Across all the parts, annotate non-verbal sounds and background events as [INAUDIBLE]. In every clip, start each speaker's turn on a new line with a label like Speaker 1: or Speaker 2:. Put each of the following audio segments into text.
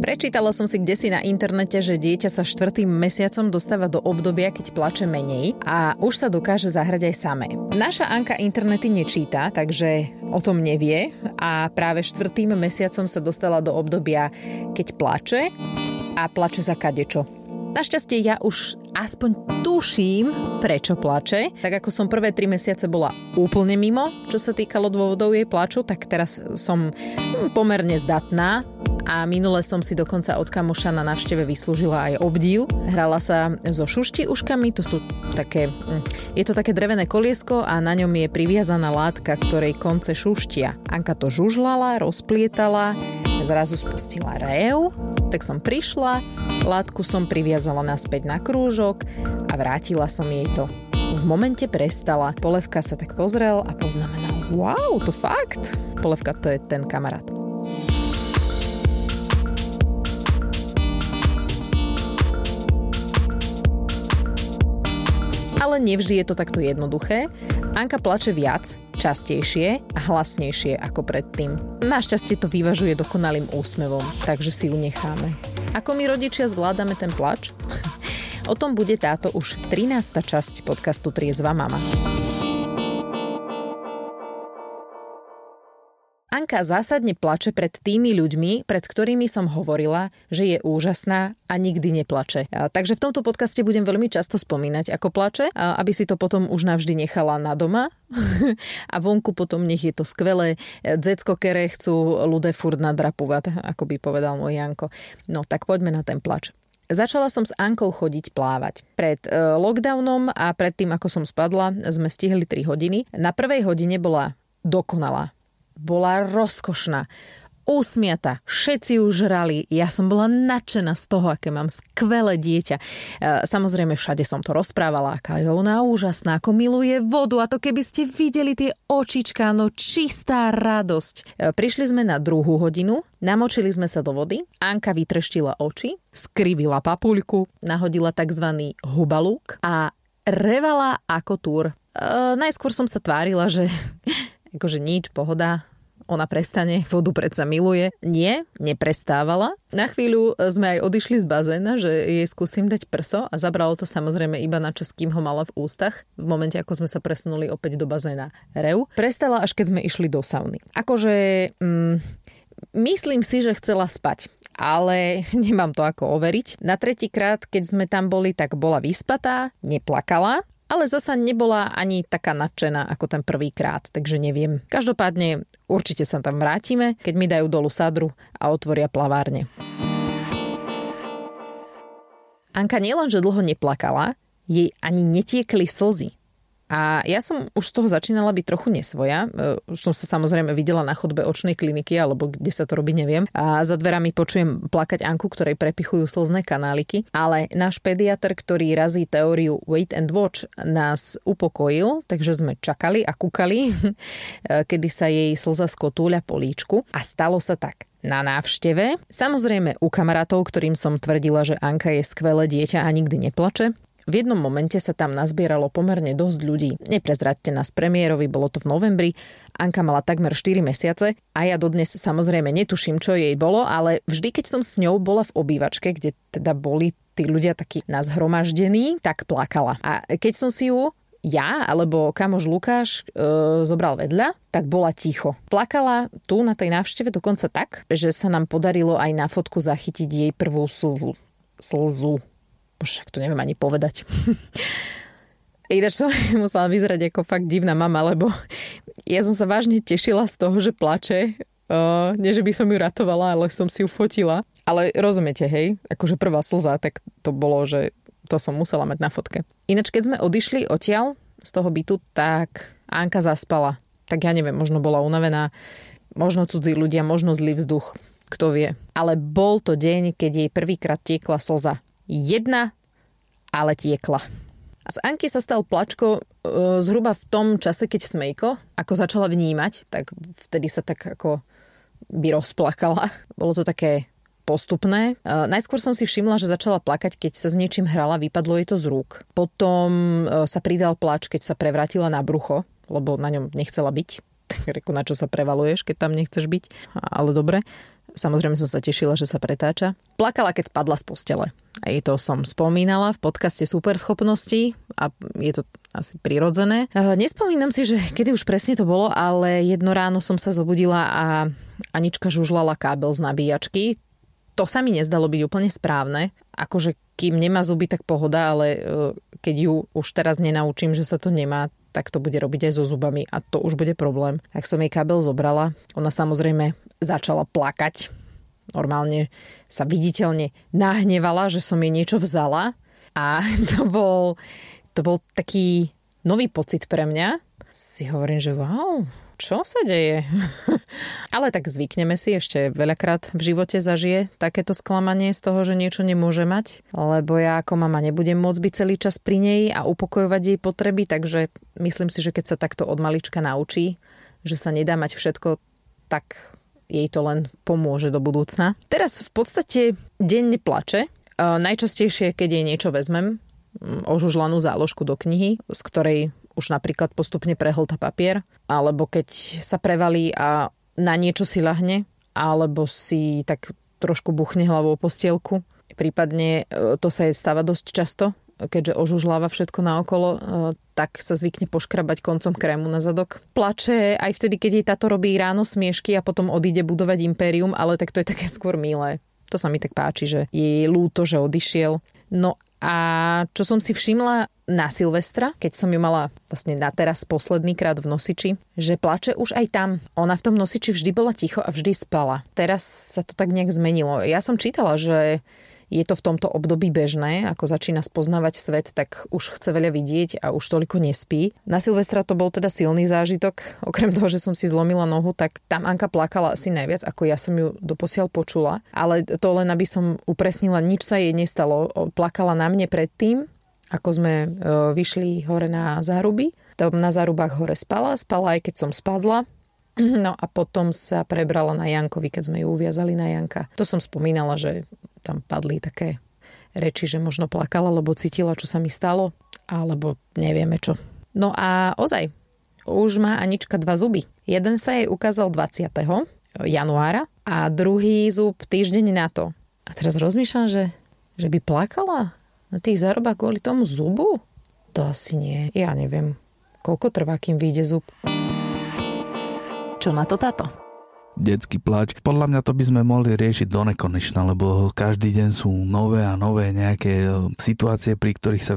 Speaker 1: Prečítala som si kde si na internete, že dieťa sa štvrtým mesiacom dostáva do obdobia, keď plače menej a už sa dokáže zahrať aj samé. Naša Anka internety nečíta, takže o tom nevie a práve štvrtým mesiacom sa dostala do obdobia, keď plače a plače za kadečo. Našťastie ja už aspoň tuším, prečo plače. Tak ako som prvé tri mesiace bola úplne mimo, čo sa týkalo dôvodov jej plaču, tak teraz som hm, pomerne zdatná a minule som si dokonca od kamoša na návšteve vyslúžila aj obdiv. Hrala sa so šušti uškami, to sú také, hm, je to také drevené koliesko a na ňom je priviazaná látka, ktorej konce šuštia. Anka to žužlala, rozplietala, zrazu spustila rev, tak som prišla, látku som priviazala naspäť na krúžok a vrátila som jej to. V momente prestala. Polevka sa tak pozrel a poznamenal, wow, to fakt? Polevka to je ten kamarát. Ale nevždy je to takto jednoduché. Anka plače viac, častejšie a hlasnejšie ako predtým. Našťastie to vyvažuje dokonalým úsmevom, takže si ju necháme. Ako my rodičia zvládame ten plač? [LAUGHS] o tom bude táto už 13. časť podcastu Triezva mama. Anka zásadne plače pred tými ľuďmi, pred ktorými som hovorila, že je úžasná a nikdy neplače. Takže v tomto podcaste budem veľmi často spomínať, ako plače, aby si to potom už navždy nechala na doma [LAUGHS] a vonku potom nech je to skvelé. Dzecko, kere chcú ľudé furt nadrapovať, ako by povedal môj Janko. No tak poďme na ten plač. Začala som s Ankou chodiť plávať. Pred e, lockdownom a pred tým, ako som spadla, sme stihli 3 hodiny. Na prvej hodine bola dokonalá bola rozkošná usmiata, všetci ju žrali, ja som bola nadšená z toho, aké mám skvelé dieťa. E, samozrejme, všade som to rozprávala, aká je ona úžasná, ako miluje vodu a to keby ste videli tie očička, no čistá radosť. E, prišli sme na druhú hodinu, namočili sme sa do vody, Anka vytreštila oči, skrivila papuľku, nahodila tzv. hubalúk a revala ako túr. E, najskôr som sa tvárila, že [LAUGHS] akože nič, pohoda, ona prestane, vodu predsa miluje. Nie, neprestávala. Na chvíľu sme aj odišli z bazéna, že jej skúsim dať prso a zabralo to samozrejme iba na čas, kým ho mala v ústach. V momente, ako sme sa presunuli opäť do bazéna Reu. Prestala, až keď sme išli do sauny. Akože... Mm, myslím si, že chcela spať ale [LAUGHS] nemám to ako overiť. Na tretíkrát, keď sme tam boli, tak bola vyspatá, neplakala, ale zasa nebola ani taká nadšená ako ten prvýkrát, takže neviem. Každopádne určite sa tam vrátime, keď mi dajú dolu sadru a otvoria plavárne. Anka nielenže dlho neplakala, jej ani netiekli slzy. A ja som už z toho začínala byť trochu nesvoja. E, už som sa samozrejme videla na chodbe očnej kliniky, alebo kde sa to robí, neviem. A za dverami počujem plakať Anku, ktorej prepichujú slzné kanáliky. Ale náš pediatr, ktorý razí teóriu wait and watch, nás upokojil, takže sme čakali a kúkali, [LAUGHS] e, kedy sa jej slza skotúľa po líčku. A stalo sa tak na návšteve. Samozrejme u kamarátov, ktorým som tvrdila, že Anka je skvelé dieťa a nikdy neplače. V jednom momente sa tam nazbieralo pomerne dosť ľudí. Neprezradte nás premiérovi, bolo to v novembri. Anka mala takmer 4 mesiace a ja dodnes samozrejme netuším, čo jej bolo, ale vždy, keď som s ňou bola v obývačke, kde teda boli tí ľudia takí nazhromaždení, tak plakala. A keď som si ju ja alebo kamož Lukáš e, zobral vedľa, tak bola ticho. Plakala tu na tej návšteve dokonca tak, že sa nám podarilo aj na fotku zachytiť jej prvú slzu. Slzu však to neviem ani povedať. [LAUGHS] Ináč som [LAUGHS] musela vyzerať ako fakt divná mama, lebo ja som sa vážne tešila z toho, že plače. Uh, nie, že by som ju ratovala, ale som si ju fotila. Ale rozumiete, hej, akože prvá slza, tak to bolo, že to som musela mať na fotke. Ináč, keď sme odišli odtiaľ z toho bytu, tak Anka zaspala. Tak ja neviem, možno bola unavená, možno cudzí ľudia, možno zlý vzduch, kto vie. Ale bol to deň, keď jej prvýkrát tiekla slza jedna, ale tiekla. Z Anky sa stal plačko e, zhruba v tom čase, keď Smejko ako začala vnímať, tak vtedy sa tak ako by rozplakala. [LAUGHS] Bolo to také postupné. E, najskôr som si všimla, že začala plakať, keď sa s niečím hrala, vypadlo jej to z rúk. Potom e, sa pridal plač, keď sa prevrátila na brucho, lebo na ňom nechcela byť. [LAUGHS] Reku, na čo sa prevaluješ, keď tam nechceš byť. Ale dobre. Samozrejme som sa tešila, že sa pretáča. Plakala, keď spadla z postele. Aj to som spomínala v podcaste Superschopnosti a je to asi prirodzené. Nespomínam si, že kedy už presne to bolo, ale jedno ráno som sa zobudila a Anička žužlala kábel z nabíjačky. To sa mi nezdalo byť úplne správne. Akože kým nemá zuby, tak pohoda, ale e, keď ju už teraz nenaučím, že sa to nemá, tak to bude robiť aj so zubami a to už bude problém. Ak som jej kábel zobrala, ona samozrejme začala plakať. Normálne sa viditeľne nahnevala, že som jej niečo vzala a [LAUGHS] to bol, to bol taký nový pocit pre mňa. Si hovorím, že wow, čo sa deje? [LAUGHS] Ale tak zvykneme si, ešte veľakrát v živote zažije takéto sklamanie z toho, že niečo nemôže mať, lebo ja ako mama nebudem môcť byť celý čas pri nej a upokojovať jej potreby, takže myslím si, že keď sa takto od malička naučí, že sa nedá mať všetko, tak jej to len pomôže do budúcna. Teraz v podstate denne plače. Najčastejšie, keď jej niečo vezmem, ožužlanú záložku do knihy, z ktorej už napríklad postupne prehlta papier, alebo keď sa prevalí a na niečo si lahne, alebo si tak trošku buchne hlavou postielku. Prípadne e, to sa jej stáva dosť často, keďže ožužláva všetko naokolo, e, tak sa zvykne poškrabať koncom krému na zadok. Plače aj vtedy, keď jej táto robí ráno smiešky a potom odíde budovať impérium, ale tak to je také skôr milé. To sa mi tak páči, že je lúto, že odišiel. No a čo som si všimla na Silvestra, keď som ju mala vlastne na teraz posledný krát v nosiči, že plače už aj tam. Ona v tom nosiči vždy bola ticho a vždy spala. Teraz sa to tak nejak zmenilo. Ja som čítala, že je to v tomto období bežné, ako začína spoznávať svet, tak už chce veľa vidieť a už toľko nespí. Na Silvestra to bol teda silný zážitok, okrem toho, že som si zlomila nohu, tak tam Anka plakala asi najviac, ako ja som ju doposiaľ počula. Ale to len, aby som upresnila, nič sa jej nestalo. Plakala na mne predtým, ako sme e, vyšli hore na záruby. Tam na zárubách hore spala, spala aj keď som spadla. No a potom sa prebrala na Jankovi, keď sme ju uviazali na Janka. To som spomínala, že tam padli také reči, že možno plakala, lebo cítila, čo sa mi stalo, alebo nevieme čo. No a ozaj, už má Anička dva zuby. Jeden sa jej ukázal 20. januára a druhý zub týždeň na to. A teraz rozmýšľam, že, že by plakala na tých zárobách kvôli tomu zubu? To asi nie. Ja neviem. Koľko trvá, kým vyjde zub? Čo na to táto?
Speaker 2: detský plač. Podľa mňa to by sme mohli riešiť do nekonečna, lebo každý deň sú nové a nové nejaké e, situácie, pri ktorých sa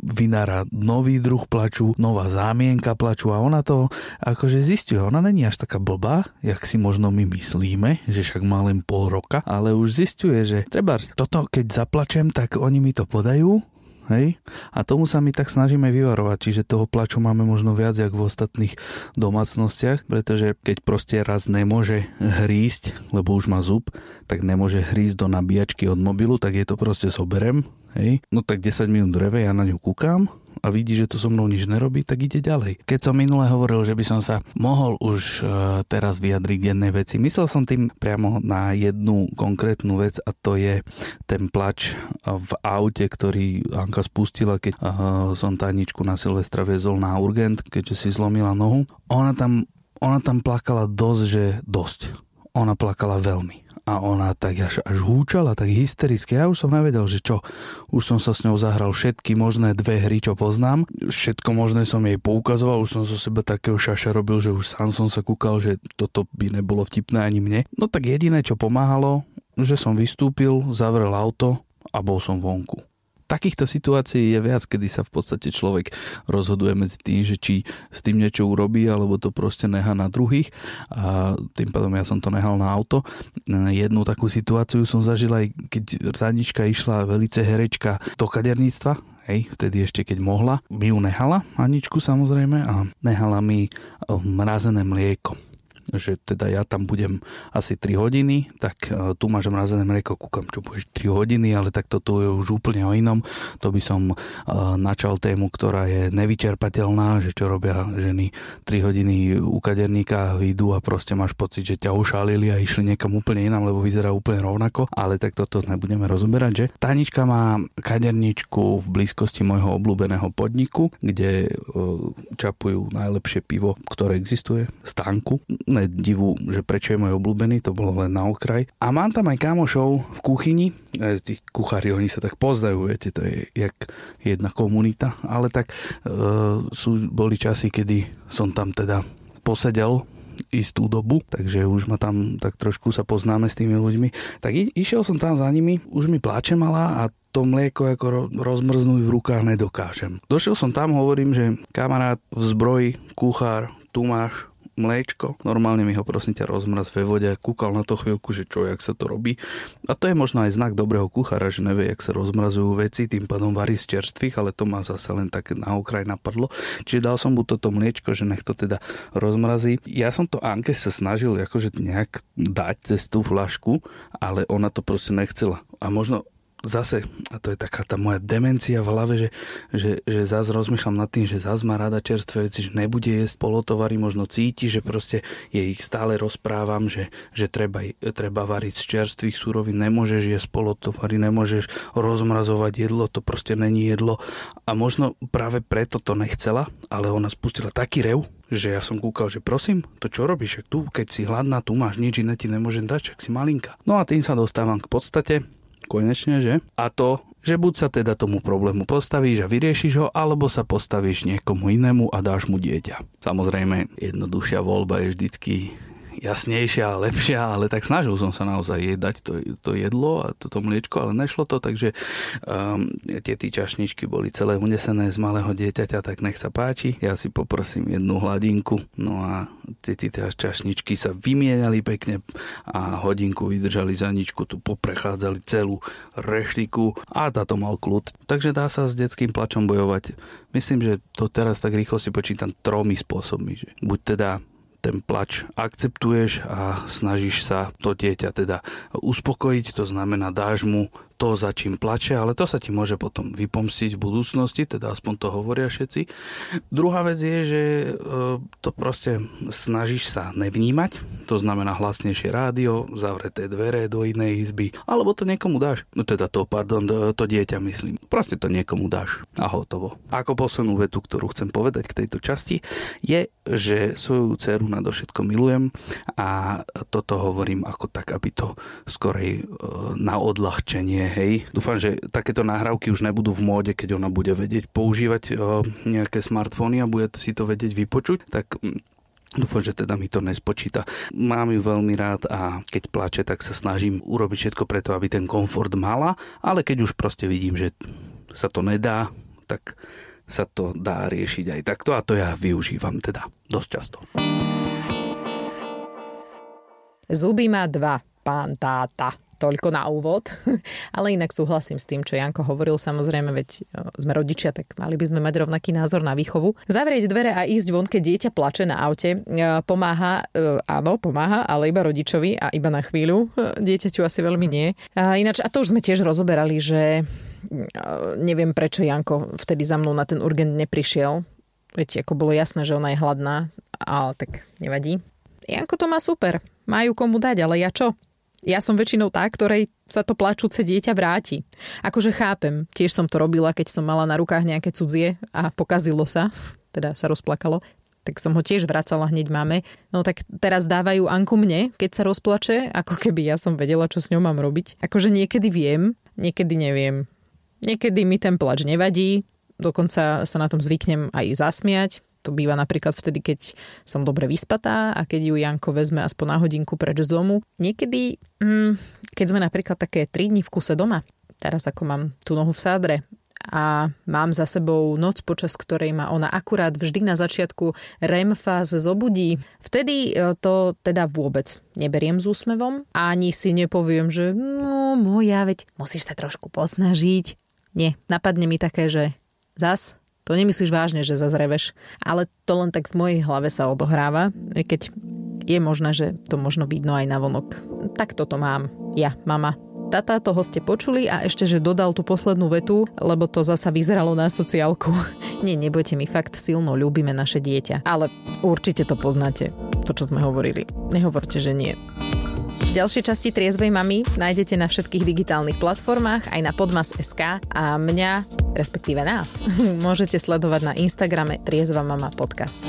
Speaker 2: vynára nový druh plaču, nová zámienka plaču a ona to akože zistuje. Ona není až taká blbá, jak si možno my myslíme, že však má len pol roka, ale už zistuje, že treba toto keď zaplačem, tak oni mi to podajú, Hej? A tomu sa my tak snažíme vyvarovať, čiže toho plaču máme možno viac, jak v ostatných domácnostiach, pretože keď proste raz nemôže hrísť, lebo už má zub, tak nemôže hrísť do nabíjačky od mobilu, tak je to proste soberem, hej? No tak 10 minút dreve, ja na ňu kúkam, a vidí, že to so mnou nič nerobí, tak ide ďalej. Keď som minule hovoril, že by som sa mohol už e, teraz vyjadriť k jednej veci, myslel som tým priamo na jednu konkrétnu vec a to je ten plač v aute, ktorý Anka spustila, keď e, som Taničku na Silvestra viezol na urgent, keďže si zlomila nohu. Ona tam, ona tam plakala dosť, že dosť. Ona plakala veľmi a ona tak až, až húčala, tak hystericky. Ja už som nevedel, že čo. Už som sa s ňou zahral všetky možné dve hry, čo poznám. Všetko možné som jej poukazoval, už som zo seba takého šaša robil, že už sám som sa kúkal, že toto by nebolo vtipné ani mne. No tak jediné, čo pomáhalo, že som vystúpil, zavrel auto a bol som vonku takýchto situácií je viac, kedy sa v podstate človek rozhoduje medzi tým, že či s tým niečo urobí, alebo to proste nechá na druhých. A tým pádom ja som to nehal na auto. Jednu takú situáciu som zažil aj, keď Tanička išla velice herečka do kaderníctva, hej, vtedy ešte keď mohla. Mi ju nehala, Aničku samozrejme, a nehala mi mrazené mlieko že teda ja tam budem asi 3 hodiny, tak e, tu máš mrazené mlieko, kúkam, čo budeš 3 hodiny, ale tak toto je už úplne o inom. To by som e, načal tému, ktorá je nevyčerpateľná, že čo robia ženy 3 hodiny u kaderníka výjdu a proste máš pocit, že ťa ušalili a išli niekam úplne inám, lebo vyzerá úplne rovnako, ale tak toto nebudeme rozoberať, že? Tanička má kaderničku v blízkosti môjho obľúbeného podniku, kde e, čapujú najlepšie pivo, ktoré existuje, stánku aj divu, že prečo je môj obľúbený, to bolo len na okraj. A mám tam aj kamošov v kuchyni, e, tí kuchári, oni sa tak pozdajú, viete, to je jak jedna komunita, ale tak e, sú, boli časy, kedy som tam teda posedel istú dobu, takže už ma tam tak trošku sa poznáme s tými ľuďmi. Tak išiel som tam za nimi, už mi pláče mala a to mlieko ako rozmrznúť v rukách nedokážem. Došiel som tam, hovorím, že kamarát v zbroji, kuchár, tu máš, mliečko. Normálne mi ho prosím ťa rozmraz ve vode. Kúkal na to chvíľku, že čo, jak sa to robí. A to je možno aj znak dobrého kuchára, že nevie, jak sa rozmrazujú veci, tým pádom varí z čerstvých, ale to ma zase len tak na okraj napadlo. Čiže dal som mu toto mliečko, že nech to teda rozmrazí. Ja som to Anke sa snažil akože nejak dať cez tú flašku, ale ona to proste nechcela. A možno zase, a to je taká tá moja demencia v hlave, že, že, že zase rozmýšľam nad tým, že zase má rada čerstvé veci, že nebude jesť polotovary, možno cíti, že proste jej ich stále rozprávam, že, že treba, treba variť z čerstvých súrovín, nemôžeš jesť polotovary, nemôžeš rozmrazovať jedlo, to proste není jedlo. A možno práve preto to nechcela, ale ona spustila taký rev, že ja som kúkal, že prosím, to čo robíš, tu, keď si hladná, tu máš nič iné ti nemôžem dať, čak si malinka. No a tým sa dostávam k podstate, Konečne, že? A to, že buď sa teda tomu problému postavíš a vyriešiš ho, alebo sa postavíš niekomu inému a dáš mu dieťa. Samozrejme, jednoduchšia voľba je vždycky jasnejšia a lepšia, ale tak snažil som sa naozaj jej dať to, to jedlo a toto mliečko, ale nešlo to, takže um, tie tí čašničky boli celé unesené z malého dieťaťa, tak nech sa páči. Ja si poprosím jednu hladinku, no a tie, tie čašničky sa vymieniali pekne a hodinku vydržali za ničku, tu poprechádzali celú reštiku a táto mal kľud. Takže dá sa s detským plačom bojovať. Myslím, že to teraz tak rýchlo si počítam tromi spôsobmi. Že buď teda ten plač akceptuješ a snažíš sa to dieťa teda uspokojiť, to znamená dáš mu to, za čím plače, ale to sa ti môže potom vypomstiť v budúcnosti, teda aspoň to hovoria všetci. Druhá vec je, že e, to proste snažíš sa nevnímať, to znamená hlasnejšie rádio, zavreté dvere do inej izby, alebo to niekomu dáš. No teda to, pardon, to dieťa myslím. Proste to niekomu dáš a hotovo. Ako poslednú vetu, ktorú chcem povedať k tejto časti, je, že svoju dceru nadovšetko milujem a toto hovorím ako tak, aby to skorej e, na odľahčenie hej. Dúfam, že takéto nahrávky už nebudú v móde, keď ona bude vedieť používať nejaké smartfóny a bude si to vedieť vypočuť, tak mm, Dúfam, že teda mi to nespočíta. Mám ju veľmi rád a keď plače, tak sa snažím urobiť všetko preto, aby ten komfort mala, ale keď už proste vidím, že sa to nedá, tak sa to dá riešiť aj takto a to ja využívam teda dosť často.
Speaker 1: Zuby má dva, pán táta toľko na úvod. [LAUGHS] Ale inak súhlasím s tým, čo Janko hovoril. Samozrejme, veď e, sme rodičia, tak mali by sme mať rovnaký názor na výchovu. Zavrieť dvere a ísť von, keď dieťa plače na aute, e, pomáha, e, áno, pomáha, ale iba rodičovi a iba na chvíľu. Dieťaťu asi veľmi nie. A ináč, a to už sme tiež rozoberali, že neviem prečo Janko vtedy za mnou na ten urgent neprišiel. Veď ako bolo jasné, že ona je hladná, ale tak nevadí. Janko to má super. Majú komu dať, ale ja čo? ja som väčšinou tá, ktorej sa to plačúce dieťa vráti. Akože chápem, tiež som to robila, keď som mala na rukách nejaké cudzie a pokazilo sa, teda sa rozplakalo, tak som ho tiež vracala hneď máme. No tak teraz dávajú Anku mne, keď sa rozplače, ako keby ja som vedela, čo s ňou mám robiť. Akože niekedy viem, niekedy neviem. Niekedy mi ten plač nevadí, dokonca sa na tom zvyknem aj zasmiať, to býva napríklad vtedy, keď som dobre vyspatá a keď ju Janko vezme aspoň na hodinku preč z domu. Niekedy, mm, keď sme napríklad také 3 dní v kuse doma, teraz ako mám tú nohu v sádre a mám za sebou noc, počas ktorej ma ona akurát vždy na začiatku REM fáze zobudí. Vtedy e, to teda vôbec neberiem s úsmevom. Ani si nepoviem, že no moja, veď musíš sa trošku posnažiť. Nie, napadne mi také, že zas to nemyslíš vážne, že zazreveš. Ale to len tak v mojej hlave sa odohráva, keď je možné, že to možno vidno aj na vonok. Tak toto mám. Ja, mama. Tata, toho ste počuli a ešte, že dodal tú poslednú vetu, lebo to zasa vyzeralo na sociálku. [LAUGHS] Nie, nebojte mi, fakt silno ľúbime naše dieťa. Ale určite to poznáte, to čo sme hovorili. Nehovorte, že nie. Ďalšie časti Triezvej mamy nájdete na všetkých digitálnych platformách, aj na podmas.sk a mňa, respektíve nás, [LAUGHS] môžete sledovať na Instagrame Triezva mama podcast.